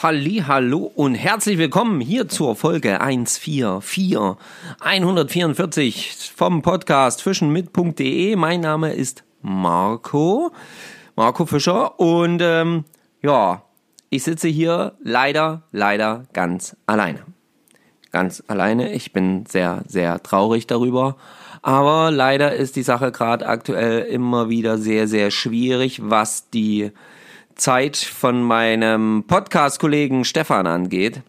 Halli, hallo und herzlich willkommen hier zur Folge 144 144 vom Podcast fischenmit.de. Mein Name ist Marco, Marco Fischer und ähm, ja, ich sitze hier leider, leider ganz alleine. Ganz alleine. Ich bin sehr, sehr traurig darüber. Aber leider ist die Sache gerade aktuell immer wieder sehr, sehr schwierig, was die Zeit von meinem Podcast-Kollegen Stefan angeht.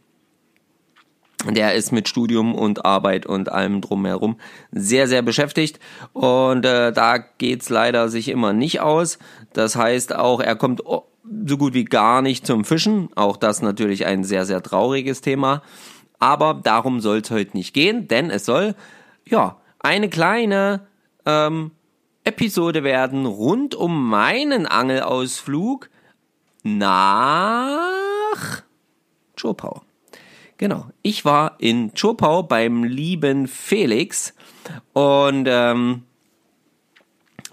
Der ist mit Studium und Arbeit und allem drumherum sehr, sehr beschäftigt. Und äh, da geht's leider sich immer nicht aus. Das heißt auch, er kommt so gut wie gar nicht zum Fischen. Auch das natürlich ein sehr, sehr trauriges Thema. Aber darum soll es heute nicht gehen, denn es soll, ja, eine kleine ähm, Episode werden rund um meinen Angelausflug nach Chopau. Genau, ich war in Chopau beim lieben Felix und ähm,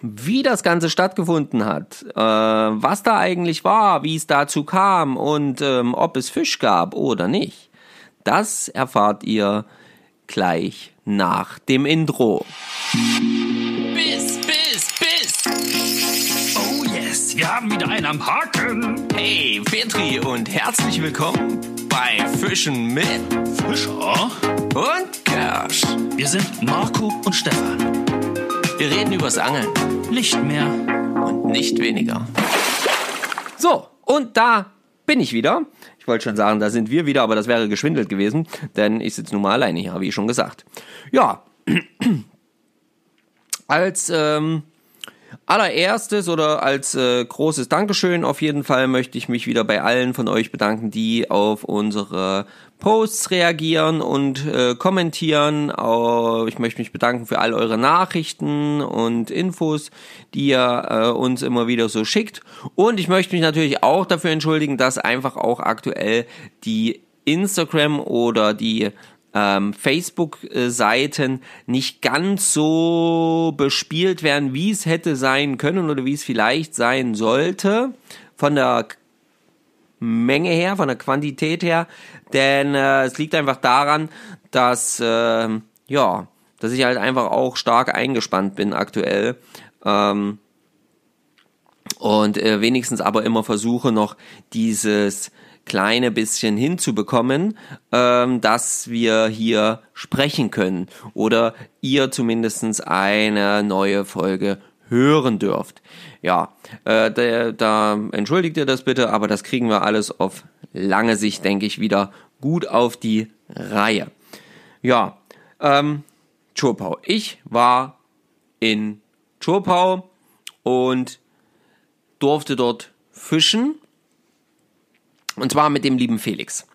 wie das Ganze stattgefunden hat, äh, was da eigentlich war, wie es dazu kam und ähm, ob es Fisch gab oder nicht, das erfahrt ihr gleich nach dem Intro. Wir haben wieder einen am Haken. Hey, Petri und herzlich willkommen bei Fischen mit Fischer und Kersch. Wir sind Marco und Stefan. Wir reden übers Angeln. Nicht mehr und nicht weniger. So, und da bin ich wieder. Ich wollte schon sagen, da sind wir wieder, aber das wäre geschwindelt gewesen, denn ich sitze nun mal alleine hier, wie schon gesagt. Ja, als ähm, allererstes oder als äh, großes Dankeschön auf jeden Fall möchte ich mich wieder bei allen von euch bedanken, die auf unsere Posts reagieren und äh, kommentieren. Auch, ich möchte mich bedanken für all eure Nachrichten und Infos, die ihr äh, uns immer wieder so schickt. Und ich möchte mich natürlich auch dafür entschuldigen, dass einfach auch aktuell die Instagram oder die ähm, Facebook-Seiten nicht ganz so bespielt werden, wie es hätte sein können oder wie es vielleicht sein sollte von der Menge her, von der Quantität her, denn äh, es liegt einfach daran, dass äh, ja, dass ich halt einfach auch stark eingespannt bin aktuell. Ähm, und äh, wenigstens aber immer versuche noch dieses kleine bisschen hinzubekommen, ähm, dass wir hier sprechen können oder ihr zumindestens eine neue Folge hören dürft. Ja, äh, da, da entschuldigt ihr das bitte, aber das kriegen wir alles auf lange Sicht, denke ich, wieder gut auf die Reihe. Ja, ähm, Chopau. Ich war in Chopau und durfte dort fischen und zwar mit dem lieben Felix.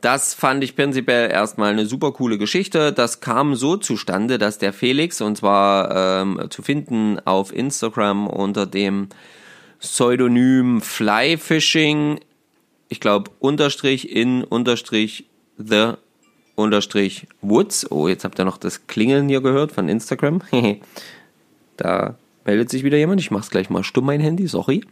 Das fand ich prinzipiell erstmal eine super coole Geschichte. Das kam so zustande, dass der Felix, und zwar ähm, zu finden auf Instagram unter dem Pseudonym Flyfishing, ich glaube, unterstrich in unterstrich the unterstrich woods. Oh, jetzt habt ihr noch das Klingeln hier gehört von Instagram. da meldet sich wieder jemand. Ich mach's gleich mal stumm, mein Handy, sorry.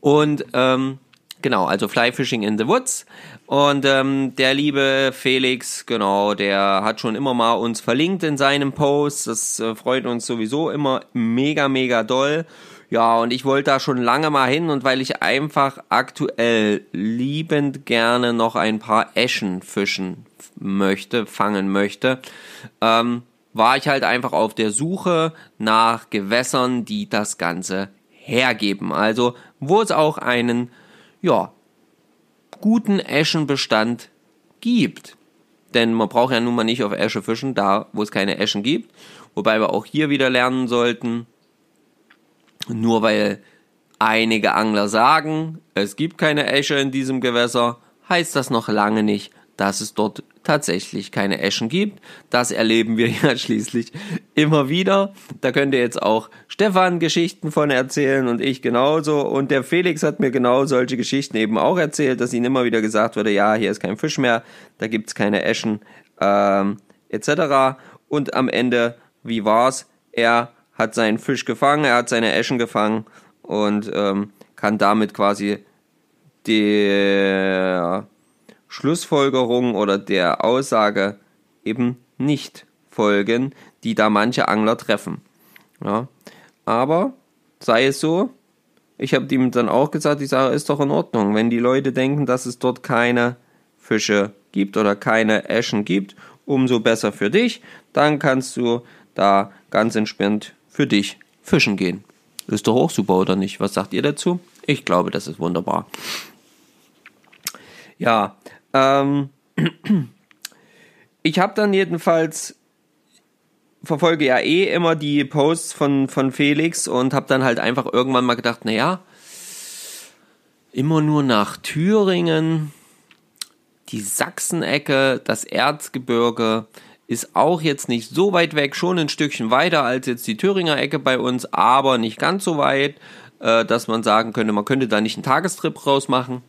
Und ähm, Genau, also Fly Fishing in the Woods. Und ähm, der liebe Felix, genau, der hat schon immer mal uns verlinkt in seinem Post. Das äh, freut uns sowieso immer mega, mega doll. Ja, und ich wollte da schon lange mal hin und weil ich einfach aktuell liebend gerne noch ein paar Eschen fischen möchte, fangen möchte, ähm, war ich halt einfach auf der Suche nach Gewässern, die das Ganze hergeben. Also, wo es auch einen ja, guten Eschenbestand gibt. Denn man braucht ja nun mal nicht auf Esche fischen, da wo es keine Eschen gibt. Wobei wir auch hier wieder lernen sollten, nur weil einige Angler sagen, es gibt keine Esche in diesem Gewässer, heißt das noch lange nicht, dass es dort tatsächlich keine Eschen gibt. Das erleben wir ja schließlich immer wieder. Da könnt ihr jetzt auch Stefan Geschichten von erzählen und ich genauso. Und der Felix hat mir genau solche Geschichten eben auch erzählt, dass ihm immer wieder gesagt wurde, ja, hier ist kein Fisch mehr, da gibt's keine Eschen, ähm, etc. Und am Ende, wie war's? Er hat seinen Fisch gefangen, er hat seine Eschen gefangen und ähm, kann damit quasi der Schlussfolgerung oder der Aussage eben nicht folgen, die da manche Angler treffen. Ja. Aber sei es so, ich habe ihm dann auch gesagt, die Sache ist doch in Ordnung. Wenn die Leute denken, dass es dort keine Fische gibt oder keine Eschen gibt, umso besser für dich. Dann kannst du da ganz entspannt für dich fischen gehen. Ist doch auch super, oder nicht? Was sagt ihr dazu? Ich glaube, das ist wunderbar. Ja, ähm, ich habe dann jedenfalls verfolge ja eh immer die Posts von, von Felix und habe dann halt einfach irgendwann mal gedacht, naja, immer nur nach Thüringen, die Sachsenecke, das Erzgebirge ist auch jetzt nicht so weit weg, schon ein Stückchen weiter als jetzt die Thüringer Ecke bei uns, aber nicht ganz so weit, äh, dass man sagen könnte, man könnte da nicht einen Tagestrip rausmachen.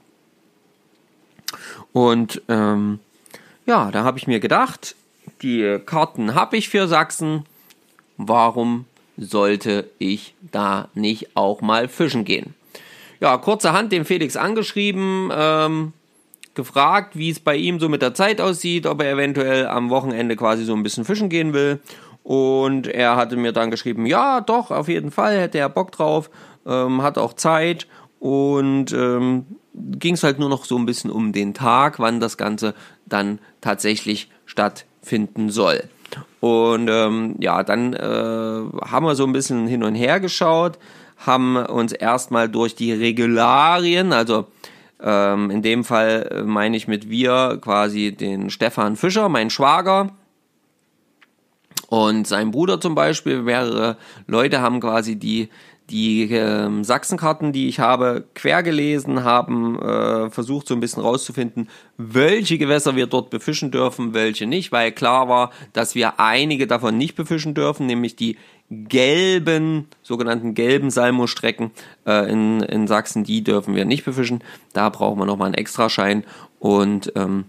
Und ähm, ja, da habe ich mir gedacht, die Karten habe ich für Sachsen. Warum sollte ich da nicht auch mal fischen gehen? Ja, kurzerhand den Felix angeschrieben, ähm, gefragt, wie es bei ihm so mit der Zeit aussieht, ob er eventuell am Wochenende quasi so ein bisschen fischen gehen will. Und er hatte mir dann geschrieben, ja, doch, auf jeden Fall, hätte er Bock drauf, ähm, hat auch Zeit und ähm, ging es halt nur noch so ein bisschen um den Tag, wann das Ganze dann tatsächlich stattfinden soll. Und ähm, ja, dann äh, haben wir so ein bisschen hin und her geschaut, haben uns erstmal durch die Regularien, also ähm, in dem Fall äh, meine ich mit wir quasi den Stefan Fischer, mein Schwager, und sein Bruder zum Beispiel, mehrere Leute haben quasi die die ähm, Sachsenkarten, die ich habe, quer gelesen, haben äh, versucht so ein bisschen rauszufinden, welche Gewässer wir dort befischen dürfen, welche nicht, weil klar war, dass wir einige davon nicht befischen dürfen, nämlich die gelben, sogenannten gelben Salmo-Strecken äh, in, in Sachsen, die dürfen wir nicht befischen. Da brauchen wir nochmal einen Extraschein und, ähm,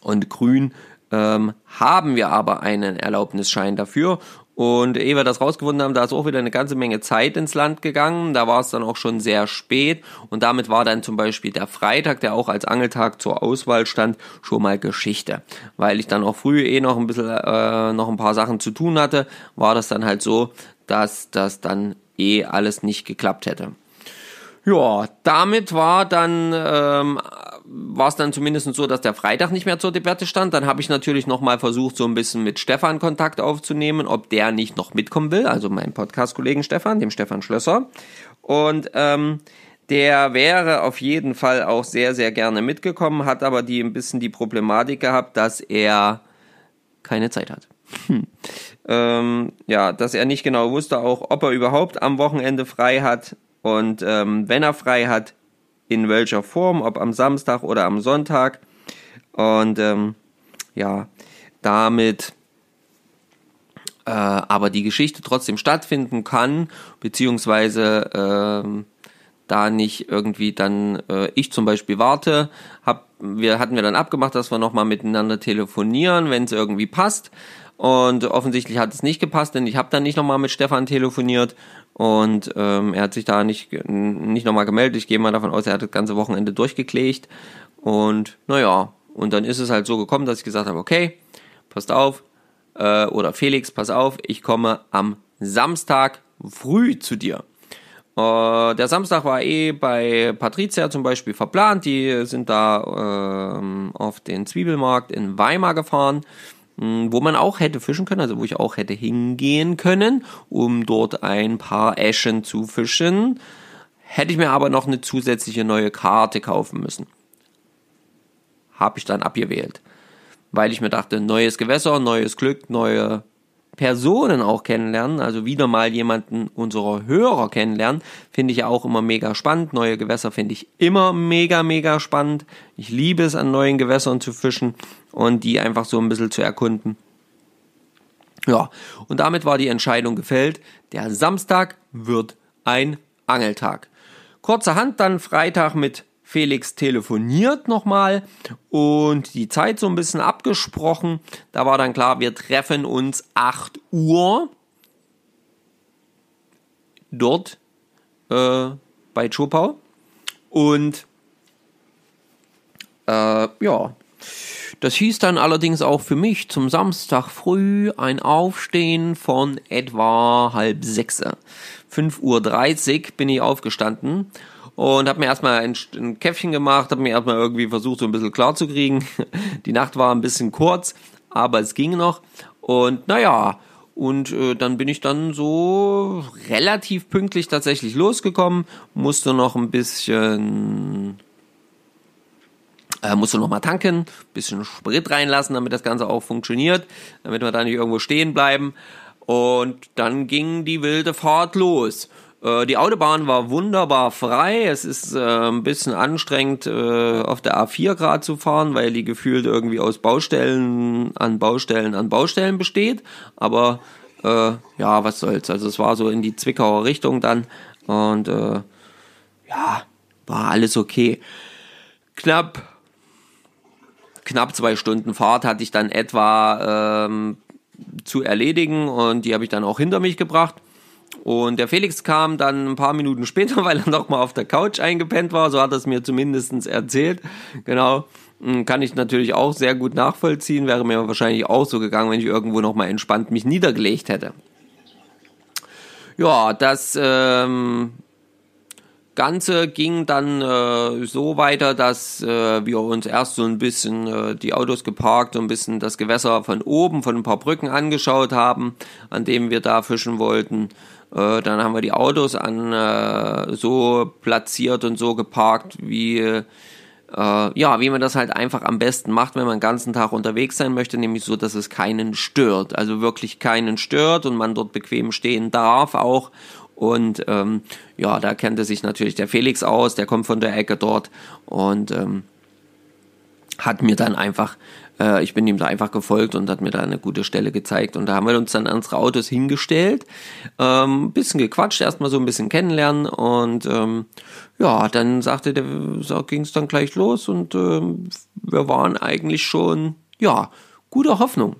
und grün ähm, haben wir aber einen Erlaubnisschein dafür und ehe wir das rausgefunden haben, da ist auch wieder eine ganze Menge Zeit ins Land gegangen. Da war es dann auch schon sehr spät. Und damit war dann zum Beispiel der Freitag, der auch als Angeltag zur Auswahl stand, schon mal Geschichte. Weil ich dann auch früh eh noch ein bisschen, äh, noch ein paar Sachen zu tun hatte, war das dann halt so, dass das dann eh alles nicht geklappt hätte. Ja, damit war dann ähm, war es dann zumindest so, dass der Freitag nicht mehr zur Debatte stand. Dann habe ich natürlich nochmal versucht, so ein bisschen mit Stefan Kontakt aufzunehmen, ob der nicht noch mitkommen will. Also mein Podcast-Kollegen Stefan, dem Stefan Schlösser. Und ähm, der wäre auf jeden Fall auch sehr, sehr gerne mitgekommen, hat aber die ein bisschen die Problematik gehabt, dass er keine Zeit hat. Hm. Ähm, ja, dass er nicht genau wusste auch, ob er überhaupt am Wochenende frei hat. Und ähm, wenn er frei hat, in welcher Form, ob am Samstag oder am Sonntag. Und ähm, ja, damit äh, aber die Geschichte trotzdem stattfinden kann, beziehungsweise äh, da nicht irgendwie dann äh, ich zum Beispiel warte, hab, wir hatten wir dann abgemacht, dass wir nochmal miteinander telefonieren, wenn es irgendwie passt. Und offensichtlich hat es nicht gepasst, denn ich habe dann nicht nochmal mit Stefan telefoniert und ähm, er hat sich da nicht, nicht nochmal gemeldet. Ich gehe mal davon aus, er hat das ganze Wochenende durchgekleegt. Und naja, und dann ist es halt so gekommen, dass ich gesagt habe, okay, passt auf, äh, oder Felix, pass auf, ich komme am Samstag früh zu dir. Äh, der Samstag war eh bei Patricia zum Beispiel verplant. Die sind da äh, auf den Zwiebelmarkt in Weimar gefahren. Hm, wo man auch hätte fischen können, also wo ich auch hätte hingehen können, um dort ein paar Eschen zu fischen. Hätte ich mir aber noch eine zusätzliche neue Karte kaufen müssen. Habe ich dann abgewählt. Weil ich mir dachte, neues Gewässer, neues Glück, neue Personen auch kennenlernen, also wieder mal jemanden unserer Hörer kennenlernen, finde ich ja auch immer mega spannend. Neue Gewässer finde ich immer mega, mega spannend. Ich liebe es, an neuen Gewässern zu fischen und die einfach so ein bisschen zu erkunden. Ja, und damit war die Entscheidung gefällt. Der Samstag wird ein Angeltag. Kurzerhand dann Freitag mit Felix telefoniert nochmal und die Zeit so ein bisschen abgesprochen. Da war dann klar, wir treffen uns 8 Uhr dort äh, bei Chopau. Und Äh, ja. Das hieß dann allerdings auch für mich zum Samstag früh ein Aufstehen von etwa halb sechs. 5.30 Uhr bin ich aufgestanden und habe mir erstmal ein, ein Käffchen gemacht, habe mir erstmal irgendwie versucht, so ein bisschen klar zu kriegen. Die Nacht war ein bisschen kurz, aber es ging noch. Und naja, und äh, dann bin ich dann so relativ pünktlich tatsächlich losgekommen, musste noch ein bisschen äh, musste noch mal tanken, bisschen Sprit reinlassen, damit das Ganze auch funktioniert, damit wir da nicht irgendwo stehen bleiben. Und dann ging die wilde Fahrt los. Äh, die Autobahn war wunderbar frei. Es ist äh, ein bisschen anstrengend, äh, auf der A4 gerade zu fahren, weil die gefühlt irgendwie aus Baustellen an Baustellen an Baustellen besteht. Aber äh, ja, was soll's. Also es war so in die Zwickauer Richtung dann. Und äh, ja, war alles okay. Knapp knapp zwei Stunden Fahrt hatte ich dann etwa ähm, zu erledigen und die habe ich dann auch hinter mich gebracht. Und der Felix kam dann ein paar Minuten später, weil er noch mal auf der Couch eingepennt war. So hat er es mir zumindest erzählt. Genau. Hm, kann ich natürlich auch sehr gut nachvollziehen. Wäre mir wahrscheinlich auch so gegangen, wenn ich irgendwo noch mal entspannt mich niedergelegt hätte. Ja, das ähm, Ganze ging dann äh, so weiter, dass äh, wir uns erst so ein bisschen äh, die Autos geparkt und ein bisschen das Gewässer von oben, von ein paar Brücken angeschaut haben, an dem wir da fischen wollten. Äh, dann haben wir die Autos an äh, so platziert und so geparkt, wie äh, ja, wie man das halt einfach am besten macht, wenn man den ganzen Tag unterwegs sein möchte, nämlich so, dass es keinen stört. Also wirklich keinen stört und man dort bequem stehen darf auch und ähm, ja, da kannte sich natürlich der Felix aus, der kommt von der Ecke dort und ähm, hat mir dann einfach, äh, ich bin ihm da einfach gefolgt und hat mir da eine gute Stelle gezeigt. Und da haben wir uns dann an unsere Autos hingestellt, ähm, bisschen gequatscht, erstmal so ein bisschen kennenlernen und ähm, ja, dann sagte der, ging es dann gleich los und ähm, wir waren eigentlich schon, ja, guter Hoffnung,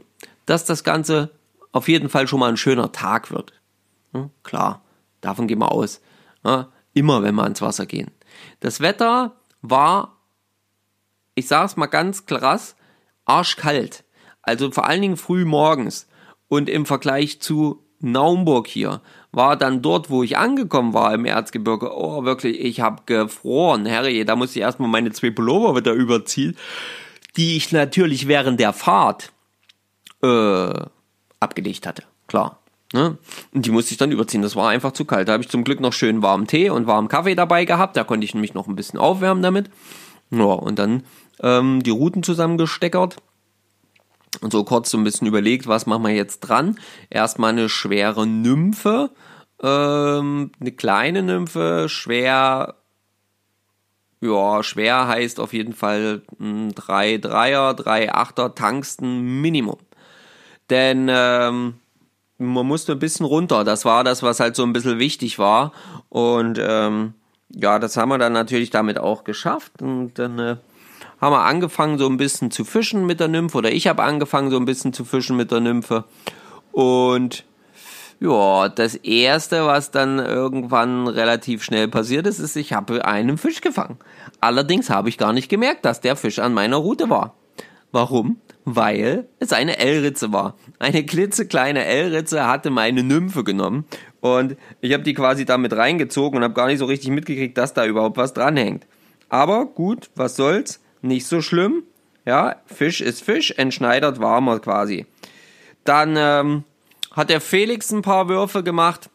dass das Ganze auf jeden Fall schon mal ein schöner Tag wird. Hm, klar. Davon gehen wir aus. Ja, immer wenn wir ans Wasser gehen. Das Wetter war, ich sage es mal ganz krass, arschkalt. Also vor allen Dingen früh morgens. Und im Vergleich zu Naumburg hier war dann dort, wo ich angekommen war im Erzgebirge, oh wirklich, ich habe gefroren. Herrje, da musste ich erstmal meine zwei Pullover wieder überziehen, die ich natürlich während der Fahrt äh, abgelegt hatte. Klar. Ne? Und die musste ich dann überziehen. Das war einfach zu kalt. Da habe ich zum Glück noch schön warmen Tee und warmen Kaffee dabei gehabt. Da konnte ich mich noch ein bisschen aufwärmen damit. Ja, und dann ähm, die Routen zusammengesteckert. Und so kurz so ein bisschen überlegt, was machen wir jetzt dran. Erstmal eine schwere Nymphe. Ähm, eine kleine Nymphe, schwer. Ja, schwer heißt auf jeden Fall ein 3 Dreier, 3 Achter Tangsten Minimum. Denn ähm, man musste ein bisschen runter. Das war das, was halt so ein bisschen wichtig war. Und ähm, ja, das haben wir dann natürlich damit auch geschafft. Und dann äh, haben wir angefangen, so ein bisschen zu fischen mit der Nymphe. Oder ich habe angefangen, so ein bisschen zu fischen mit der Nymphe. Und ja, das erste, was dann irgendwann relativ schnell passiert ist, ist, ich habe einen Fisch gefangen. Allerdings habe ich gar nicht gemerkt, dass der Fisch an meiner Route war. Warum? Weil es eine L-Ritze war. Eine klitzekleine L-Ritze hatte meine Nymphe genommen und ich habe die quasi damit reingezogen und habe gar nicht so richtig mitgekriegt, dass da überhaupt was dranhängt. Aber gut, was soll's, nicht so schlimm. Ja, Fisch ist Fisch, entschneidert war man quasi. Dann ähm, hat der Felix ein paar Würfe gemacht,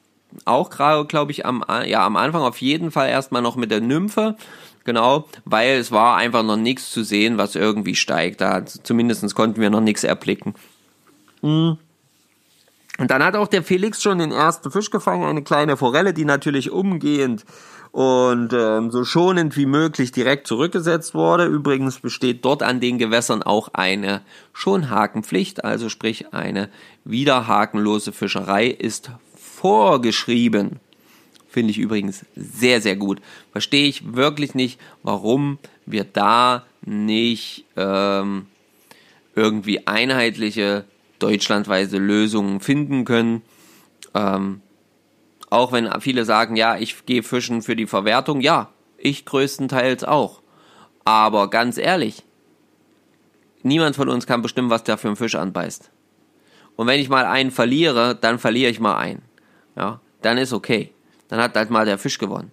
auch gerade, glaube ich, am, ja, am Anfang auf jeden Fall erstmal noch mit der Nymphe. Genau, weil es war einfach noch nichts zu sehen, was irgendwie steigt. Da zumindest konnten wir noch nichts erblicken. Mhm. Und dann hat auch der Felix schon den ersten Fisch gefangen, eine kleine Forelle, die natürlich umgehend und ähm, so schonend wie möglich direkt zurückgesetzt wurde. Übrigens besteht dort an den Gewässern auch eine Schonhakenpflicht, also sprich eine wiederhakenlose Fischerei ist vorgeschrieben. Finde ich übrigens sehr, sehr gut. Verstehe ich wirklich nicht, warum wir da nicht ähm, irgendwie einheitliche deutschlandweise Lösungen finden können. Ähm, auch wenn viele sagen, ja, ich gehe fischen für die Verwertung. Ja, ich größtenteils auch. Aber ganz ehrlich, niemand von uns kann bestimmen, was der für einen Fisch anbeißt. Und wenn ich mal einen verliere, dann verliere ich mal einen. Ja, dann ist okay. Dann hat halt mal der Fisch gewonnen.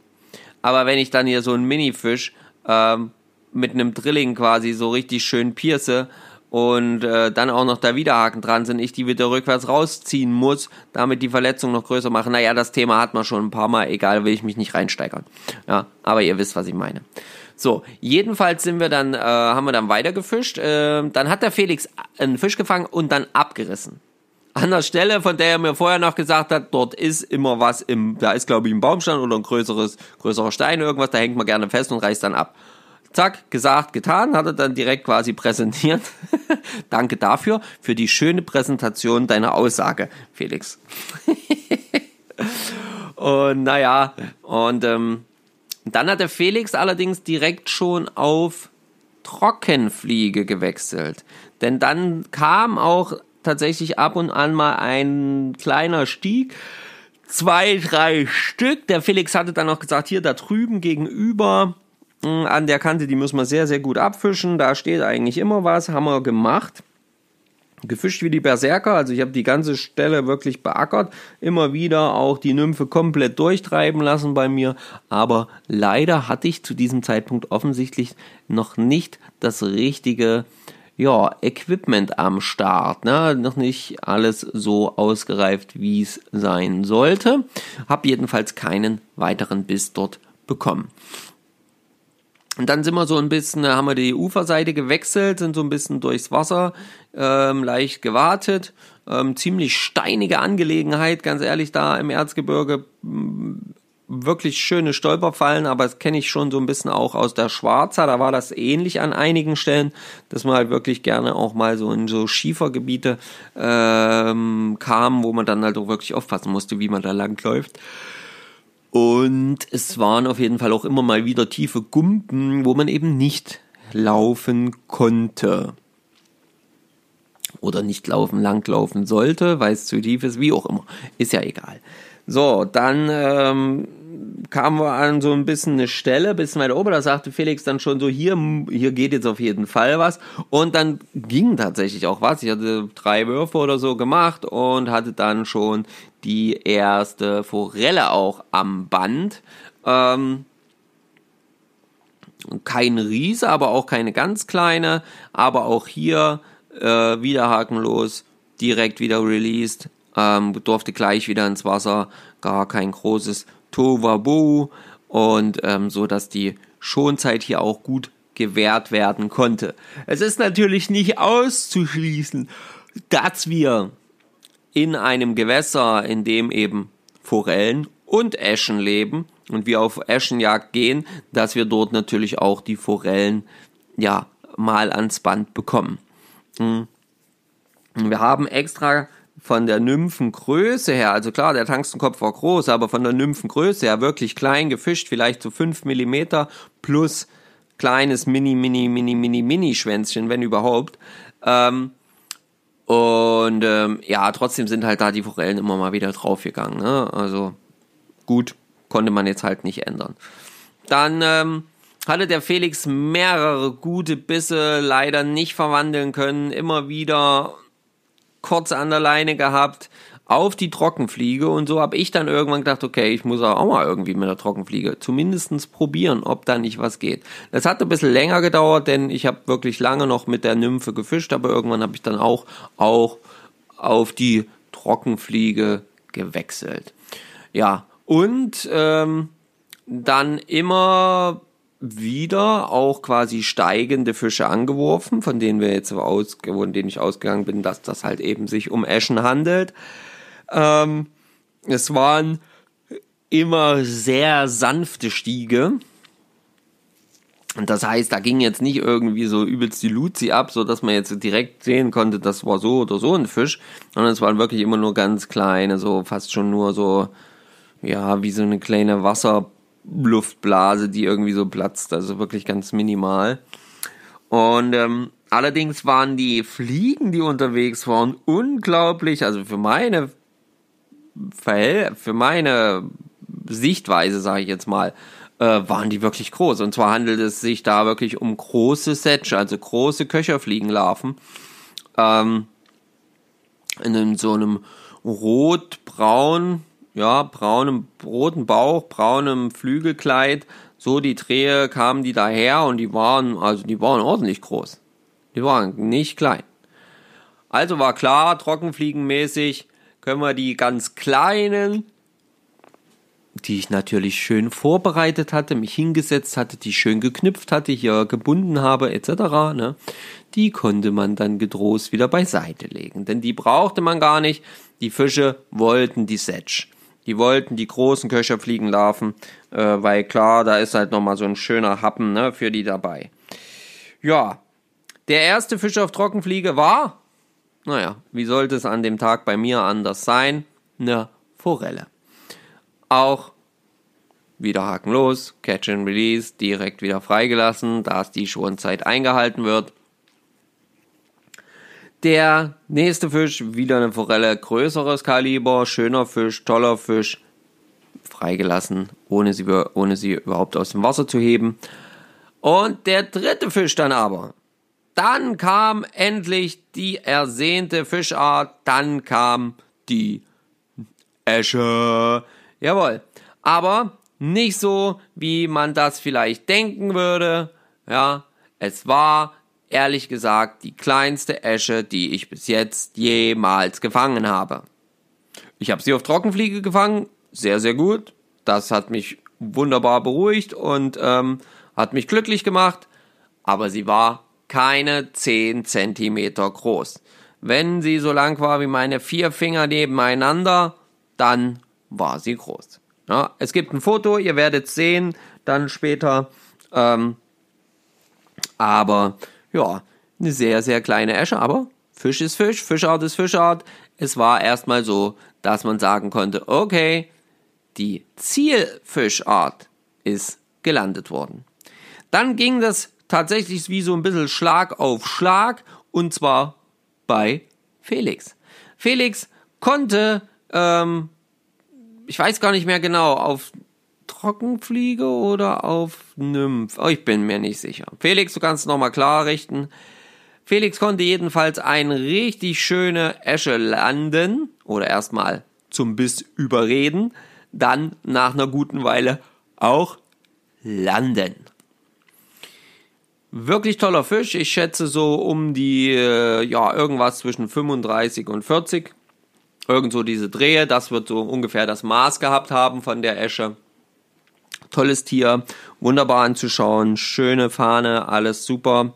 Aber wenn ich dann hier so einen Mini-Fisch ähm, mit einem Drilling quasi so richtig schön pierce und äh, dann auch noch da Widerhaken dran sind, ich die wieder rückwärts rausziehen muss, damit die Verletzung noch größer machen. Naja, das Thema hat man schon ein paar Mal, egal, will ich mich nicht reinsteigern. Ja, aber ihr wisst, was ich meine. So, jedenfalls sind wir dann, äh, haben wir dann weiter gefischt. Äh, dann hat der Felix einen Fisch gefangen und dann abgerissen. An der Stelle, von der er mir vorher noch gesagt hat, dort ist immer was im, da ist glaube ich ein Baumstamm oder ein größeres, größerer Stein, irgendwas, da hängt man gerne fest und reißt dann ab. Zack, gesagt, getan, hat er dann direkt quasi präsentiert. Danke dafür, für die schöne Präsentation deiner Aussage, Felix. und naja, und ähm, dann hat der Felix allerdings direkt schon auf Trockenfliege gewechselt. Denn dann kam auch tatsächlich ab und an mal ein kleiner Stieg. Zwei, drei Stück. Der Felix hatte dann noch gesagt, hier da drüben gegenüber hm, an der Kante, die müssen wir sehr, sehr gut abfischen. Da steht eigentlich immer was, haben wir gemacht. Gefischt wie die Berserker, also ich habe die ganze Stelle wirklich beackert, immer wieder auch die Nymphe komplett durchtreiben lassen bei mir, aber leider hatte ich zu diesem Zeitpunkt offensichtlich noch nicht das richtige ja, Equipment am Start. Ne? Noch nicht alles so ausgereift, wie es sein sollte. Hab jedenfalls keinen weiteren Biss dort bekommen. Und dann sind wir so ein bisschen, haben wir die Uferseite gewechselt, sind so ein bisschen durchs Wasser ähm, leicht gewartet. Ähm, ziemlich steinige Angelegenheit, ganz ehrlich, da im Erzgebirge wirklich schöne Stolperfallen, aber das kenne ich schon so ein bisschen auch aus der Schwarzer. Da war das ähnlich an einigen Stellen, dass man halt wirklich gerne auch mal so in so Schiefergebiete ähm, kam, wo man dann halt auch wirklich aufpassen musste, wie man da lang läuft. Und es waren auf jeden Fall auch immer mal wieder tiefe Gumpen, wo man eben nicht laufen konnte. Oder nicht laufen, langlaufen sollte, weil es zu tief ist, wie auch immer. Ist ja egal. So, dann ähm, kamen wir an so ein bisschen eine Stelle, bisschen weiter oben, da sagte Felix dann schon so, hier, hier geht jetzt auf jeden Fall was. Und dann ging tatsächlich auch was. Ich hatte drei Würfe oder so gemacht und hatte dann schon die erste Forelle auch am Band. Ähm, kein Riese, aber auch keine ganz kleine, aber auch hier äh, wieder hakenlos, direkt wieder released, ähm, durfte gleich wieder ins Wasser, gar kein großes Tovabu und ähm, so, dass die Schonzeit hier auch gut gewährt werden konnte. Es ist natürlich nicht auszuschließen, dass wir in einem Gewässer, in dem eben Forellen und Eschen leben und wir auf Eschenjagd gehen, dass wir dort natürlich auch die Forellen ja mal ans Band bekommen. Hm. Wir haben extra von der Nymphengröße her, also klar, der Tangstenkopf war groß, aber von der Nymphengröße her wirklich klein gefischt, vielleicht so 5 mm plus kleines Mini, Mini, Mini, Mini, Mini Schwänzchen, wenn überhaupt. Ähm, und ähm, ja, trotzdem sind halt da die Forellen immer mal wieder draufgegangen. Ne? Also gut, konnte man jetzt halt nicht ändern. Dann ähm, hatte der Felix mehrere gute Bisse leider nicht verwandeln können. Immer wieder kurz an der Leine gehabt auf die Trockenfliege und so habe ich dann irgendwann gedacht, okay, ich muss auch mal irgendwie mit der Trockenfliege zumindestens probieren, ob da nicht was geht. Das hat ein bisschen länger gedauert, denn ich habe wirklich lange noch mit der Nymphe gefischt, aber irgendwann habe ich dann auch, auch auf die Trockenfliege gewechselt. Ja, und ähm, dann immer wieder auch quasi steigende Fische angeworfen, von denen wir jetzt aus, von denen ich ausgegangen bin, dass das halt eben sich um Eschen handelt. Ähm, es waren immer sehr sanfte Stiege. Und das heißt, da ging jetzt nicht irgendwie so übelst die Luzi ab, so dass man jetzt direkt sehen konnte, das war so oder so ein Fisch, sondern es waren wirklich immer nur ganz kleine, so fast schon nur so, ja, wie so eine kleine Wasser, Luftblase, die irgendwie so platzt, also wirklich ganz minimal. Und ähm, allerdings waren die Fliegen, die unterwegs waren, unglaublich, also für meine Verhält für meine Sichtweise, sage ich jetzt mal, äh, waren die wirklich groß. Und zwar handelt es sich da wirklich um große Setsch, also große Köcherfliegenlarven. Ähm, in so einem rot-braun, ja, braunem roten Bauch, braunem Flügelkleid. So die Drehe kamen die daher und die waren, also die waren ordentlich groß. Die waren nicht klein. Also war klar, trockenfliegenmäßig können wir die ganz kleinen, die ich natürlich schön vorbereitet hatte, mich hingesetzt hatte, die schön geknüpft hatte, hier gebunden habe, etc., ne, die konnte man dann getrost wieder beiseite legen. Denn die brauchte man gar nicht. Die Fische wollten die Setsch. Die wollten die großen Köcherfliegenlarven, äh, weil klar, da ist halt nochmal so ein schöner Happen ne, für die dabei. Ja, der erste Fisch auf Trockenfliege war, naja, wie sollte es an dem Tag bei mir anders sein? Eine Forelle. Auch wieder Haken los, Catch and Release, direkt wieder freigelassen, da die Schonzeit eingehalten wird. Der nächste Fisch, wieder eine Forelle, größeres Kaliber, schöner Fisch, toller Fisch, freigelassen, ohne sie, ohne sie überhaupt aus dem Wasser zu heben. Und der dritte Fisch dann aber, dann kam endlich die ersehnte Fischart, dann kam die Esche. Jawohl. Aber nicht so, wie man das vielleicht denken würde. Ja, es war ehrlich gesagt die kleinste Esche, die ich bis jetzt jemals gefangen habe. Ich habe sie auf Trockenfliege gefangen, sehr, sehr gut. Das hat mich wunderbar beruhigt und ähm, hat mich glücklich gemacht. Aber sie war keine 10 Zentimeter groß. Wenn sie so lang war wie meine vier Finger nebeneinander, dann war sie groß. Ja, es gibt ein Foto, ihr werdet sehen, dann später. Ähm, aber ja, eine sehr, sehr kleine Esche, aber Fisch ist Fisch, Fischart ist Fischart. Es war erstmal so, dass man sagen konnte, okay, die Zielfischart ist gelandet worden. Dann ging das tatsächlich wie so ein bisschen Schlag auf Schlag und zwar bei Felix. Felix konnte, ähm, ich weiß gar nicht mehr genau, auf Trockenfliege oder auf Nymph? Oh, ich bin mir nicht sicher. Felix, du kannst nochmal klar richten. Felix konnte jedenfalls eine richtig schöne Esche landen oder erstmal zum Biss überreden, dann nach einer guten Weile auch landen. Wirklich toller Fisch. Ich schätze so um die, äh, ja, irgendwas zwischen 35 und 40. Irgend so diese Drehe. Das wird so ungefähr das Maß gehabt haben von der Esche. Tolles Tier. Wunderbar anzuschauen. Schöne Fahne. Alles super.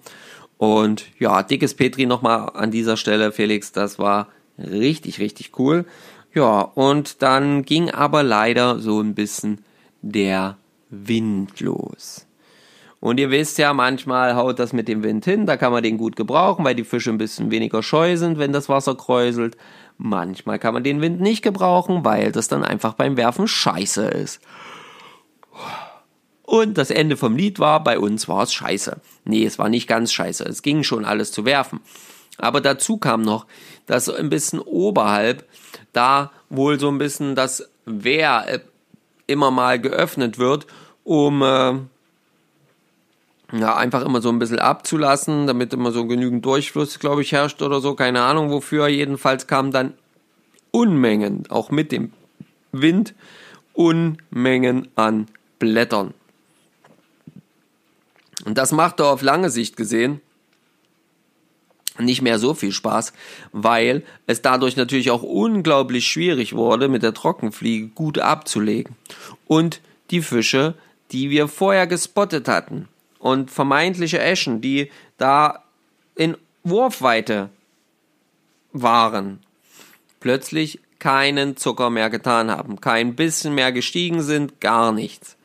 Und ja, dickes Petri nochmal an dieser Stelle, Felix. Das war richtig, richtig cool. Ja, und dann ging aber leider so ein bisschen der Wind los. Und ihr wisst ja, manchmal haut das mit dem Wind hin, da kann man den gut gebrauchen, weil die Fische ein bisschen weniger scheu sind, wenn das Wasser kräuselt. Manchmal kann man den Wind nicht gebrauchen, weil das dann einfach beim Werfen scheiße ist. Und das Ende vom Lied war, bei uns war es scheiße. Nee, es war nicht ganz scheiße. Es ging schon alles zu werfen. Aber dazu kam noch, dass ein bisschen oberhalb da wohl so ein bisschen das Wehr äh, immer mal geöffnet wird, um äh, ja, einfach immer so ein bisschen abzulassen, damit immer so genügend Durchfluss, glaube ich, herrscht oder so. Keine Ahnung wofür. Jedenfalls kamen dann Unmengen, auch mit dem Wind, Unmengen an Blättern. Und das machte auf lange Sicht gesehen nicht mehr so viel Spaß, weil es dadurch natürlich auch unglaublich schwierig wurde, mit der Trockenfliege gut abzulegen. Und die Fische, die wir vorher gespottet hatten, und vermeintliche Eschen, die da in Wurfweite waren, plötzlich keinen Zucker mehr getan haben, kein bisschen mehr gestiegen sind, gar nichts.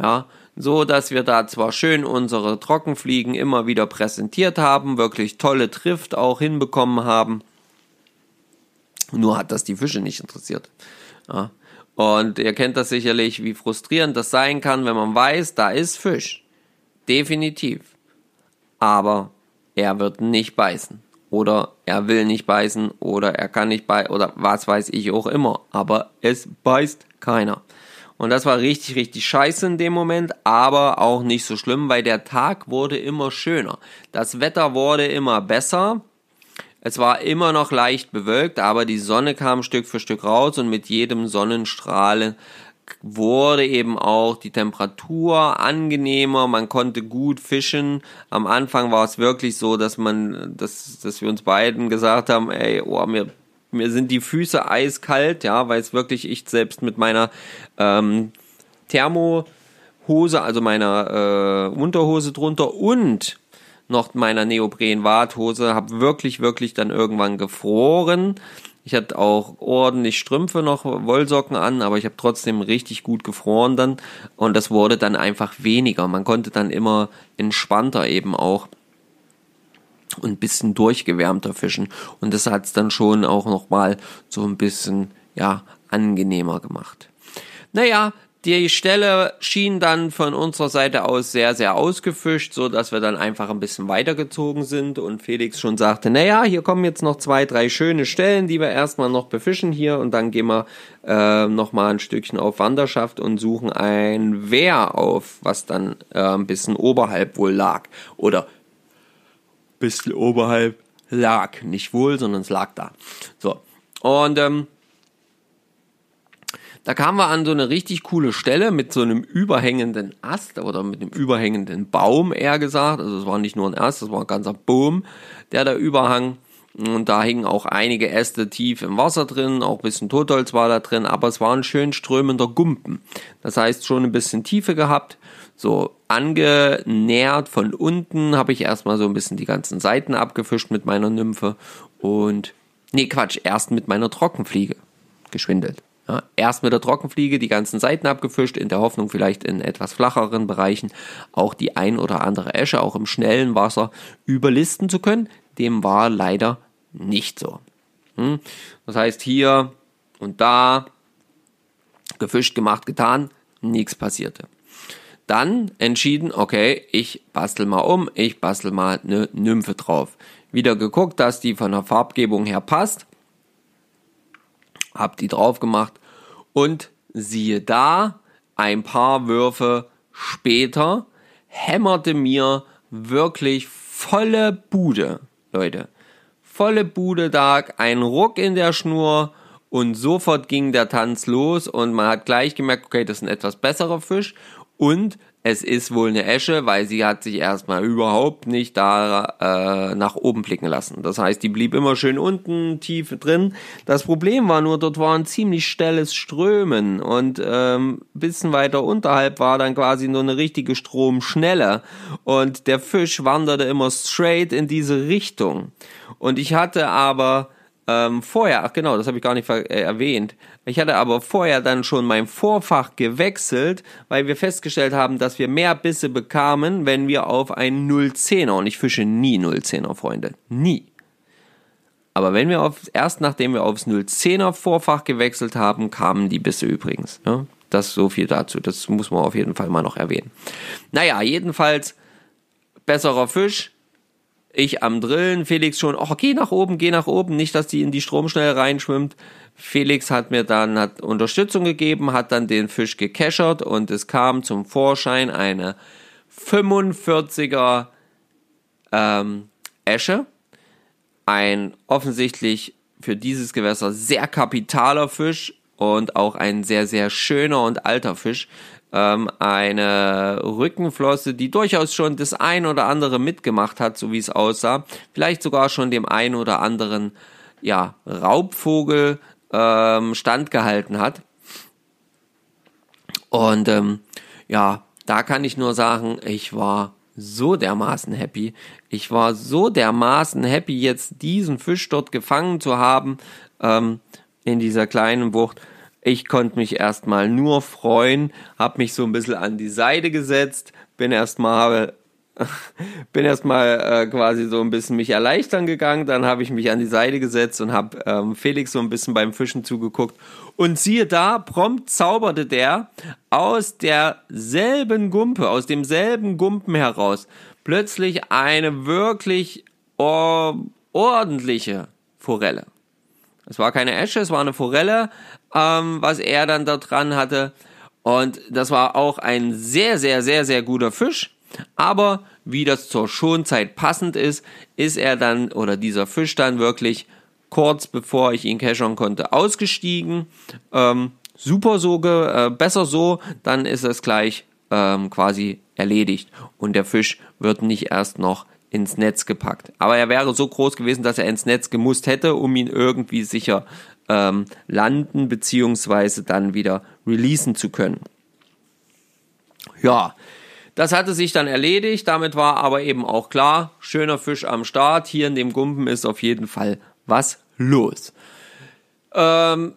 Ja, so dass wir da zwar schön unsere Trockenfliegen immer wieder präsentiert haben, wirklich tolle Trift auch hinbekommen haben, nur hat das die Fische nicht interessiert. Ja. Und ihr kennt das sicherlich, wie frustrierend das sein kann, wenn man weiß, da ist Fisch. Definitiv. Aber er wird nicht beißen. Oder er will nicht beißen. Oder er kann nicht beißen. Oder was weiß ich auch immer. Aber es beißt keiner. Und das war richtig, richtig scheiße in dem Moment, aber auch nicht so schlimm, weil der Tag wurde immer schöner. Das Wetter wurde immer besser. Es war immer noch leicht bewölkt, aber die Sonne kam Stück für Stück raus und mit jedem Sonnenstrahlen wurde eben auch die Temperatur angenehmer, man konnte gut fischen. Am Anfang war es wirklich so, dass man, dass, dass wir uns beiden gesagt haben, ey, oh, mir, mir sind die Füße eiskalt, ja, weil es wirklich ich selbst mit meiner ähm, Thermohose, also meiner äh, Unterhose drunter und noch meiner Neopren-Warthose, habe wirklich, wirklich dann irgendwann gefroren. Ich hatte auch ordentlich Strümpfe noch, Wollsocken an, aber ich habe trotzdem richtig gut gefroren dann und das wurde dann einfach weniger. Man konnte dann immer entspannter eben auch und ein bisschen durchgewärmter fischen. Und das hat es dann schon auch nochmal so ein bisschen ja angenehmer gemacht. Naja, die Stelle schien dann von unserer Seite aus sehr, sehr ausgefischt, so dass wir dann einfach ein bisschen weitergezogen sind. Und Felix schon sagte, naja, hier kommen jetzt noch zwei, drei schöne Stellen, die wir erstmal noch befischen hier. Und dann gehen wir äh, nochmal ein Stückchen auf Wanderschaft und suchen ein Wehr auf, was dann äh, ein bisschen oberhalb wohl lag. Oder bisschen oberhalb lag, nicht wohl, sondern es lag da. So. Und ähm, da kamen wir an so eine richtig coole Stelle mit so einem überhängenden Ast oder mit einem überhängenden Baum, eher gesagt. Also es war nicht nur ein Ast, es war ein ganzer Baum, der da überhang. Und da hingen auch einige Äste tief im Wasser drin, auch ein bisschen Totholz war da drin, aber es war ein schön strömender Gumpen. Das heißt schon ein bisschen Tiefe gehabt. So angenähert von unten habe ich erstmal so ein bisschen die ganzen Seiten abgefischt mit meiner Nymphe und nee Quatsch, erst mit meiner Trockenfliege geschwindelt. Ja, erst mit der Trockenfliege die ganzen Seiten abgefischt, in der Hoffnung vielleicht in etwas flacheren Bereichen auch die ein oder andere Esche auch im schnellen Wasser überlisten zu können. Dem war leider nicht so. Hm? Das heißt hier und da gefischt, gemacht, getan, nichts passierte. Dann entschieden, okay, ich bastel mal um, ich bastel mal eine Nymphe drauf. Wieder geguckt, dass die von der Farbgebung her passt hab die drauf gemacht und siehe da, ein paar Würfe später hämmerte mir wirklich volle Bude, Leute. Volle Bude da, ein Ruck in der Schnur und sofort ging der Tanz los und man hat gleich gemerkt, okay, das ist ein etwas besserer Fisch und es ist wohl eine Esche, weil sie hat sich erstmal überhaupt nicht da äh, nach oben blicken lassen. Das heißt, die blieb immer schön unten, tief drin. Das Problem war nur, dort war ein ziemlich schnelles Strömen und ähm, bisschen weiter unterhalb war dann quasi nur eine richtige Stromschnelle und der Fisch wanderte immer straight in diese Richtung. Und ich hatte aber ähm, vorher, ach genau, das habe ich gar nicht äh, erwähnt. Ich hatte aber vorher dann schon mein Vorfach gewechselt, weil wir festgestellt haben, dass wir mehr Bisse bekamen, wenn wir auf einen 010er, und ich fische nie 010er, Freunde, nie. Aber wenn wir auf, erst nachdem wir aufs 010er Vorfach gewechselt haben, kamen die Bisse übrigens. Ja? Das so viel dazu. Das muss man auf jeden Fall mal noch erwähnen. Naja, jedenfalls besserer Fisch, ich am Drillen, Felix schon, oh, geh nach oben, geh nach oben, nicht, dass die in die Stromschnelle reinschwimmt. Felix hat mir dann hat Unterstützung gegeben, hat dann den Fisch gekeschert und es kam zum Vorschein eine 45er ähm, Esche. Ein offensichtlich für dieses Gewässer sehr kapitaler Fisch und auch ein sehr, sehr schöner und alter Fisch ähm, eine Rückenflosse, die durchaus schon das ein oder andere mitgemacht hat, so wie es aussah. Vielleicht sogar schon dem ein oder anderen ja, Raubvogel ähm, standgehalten hat. Und ähm, ja, da kann ich nur sagen, ich war so dermaßen happy. Ich war so dermaßen happy, jetzt diesen Fisch dort gefangen zu haben ähm, in dieser kleinen Bucht. Ich konnte mich erstmal nur freuen, habe mich so ein bisschen an die Seite gesetzt, bin erstmal bin erstmal äh, quasi so ein bisschen mich erleichtern gegangen, dann habe ich mich an die Seite gesetzt und habe ähm, Felix so ein bisschen beim Fischen zugeguckt und siehe da, prompt zauberte der aus derselben Gumpe, aus demselben Gumpen heraus plötzlich eine wirklich or ordentliche Forelle. Es war keine Esche, es war eine Forelle, ähm, was er dann da dran hatte. Und das war auch ein sehr, sehr, sehr, sehr guter Fisch. Aber wie das zur Schonzeit passend ist, ist er dann oder dieser Fisch dann wirklich kurz bevor ich ihn cashern konnte ausgestiegen. Ähm, super so, äh, besser so, dann ist es gleich ähm, quasi erledigt und der Fisch wird nicht erst noch ins Netz gepackt. Aber er wäre so groß gewesen, dass er ins Netz gemusst hätte, um ihn irgendwie sicher ähm, landen beziehungsweise dann wieder releasen zu können. Ja, das hatte sich dann erledigt. Damit war aber eben auch klar, schöner Fisch am Start. Hier in dem Gumpen ist auf jeden Fall was los. Ähm,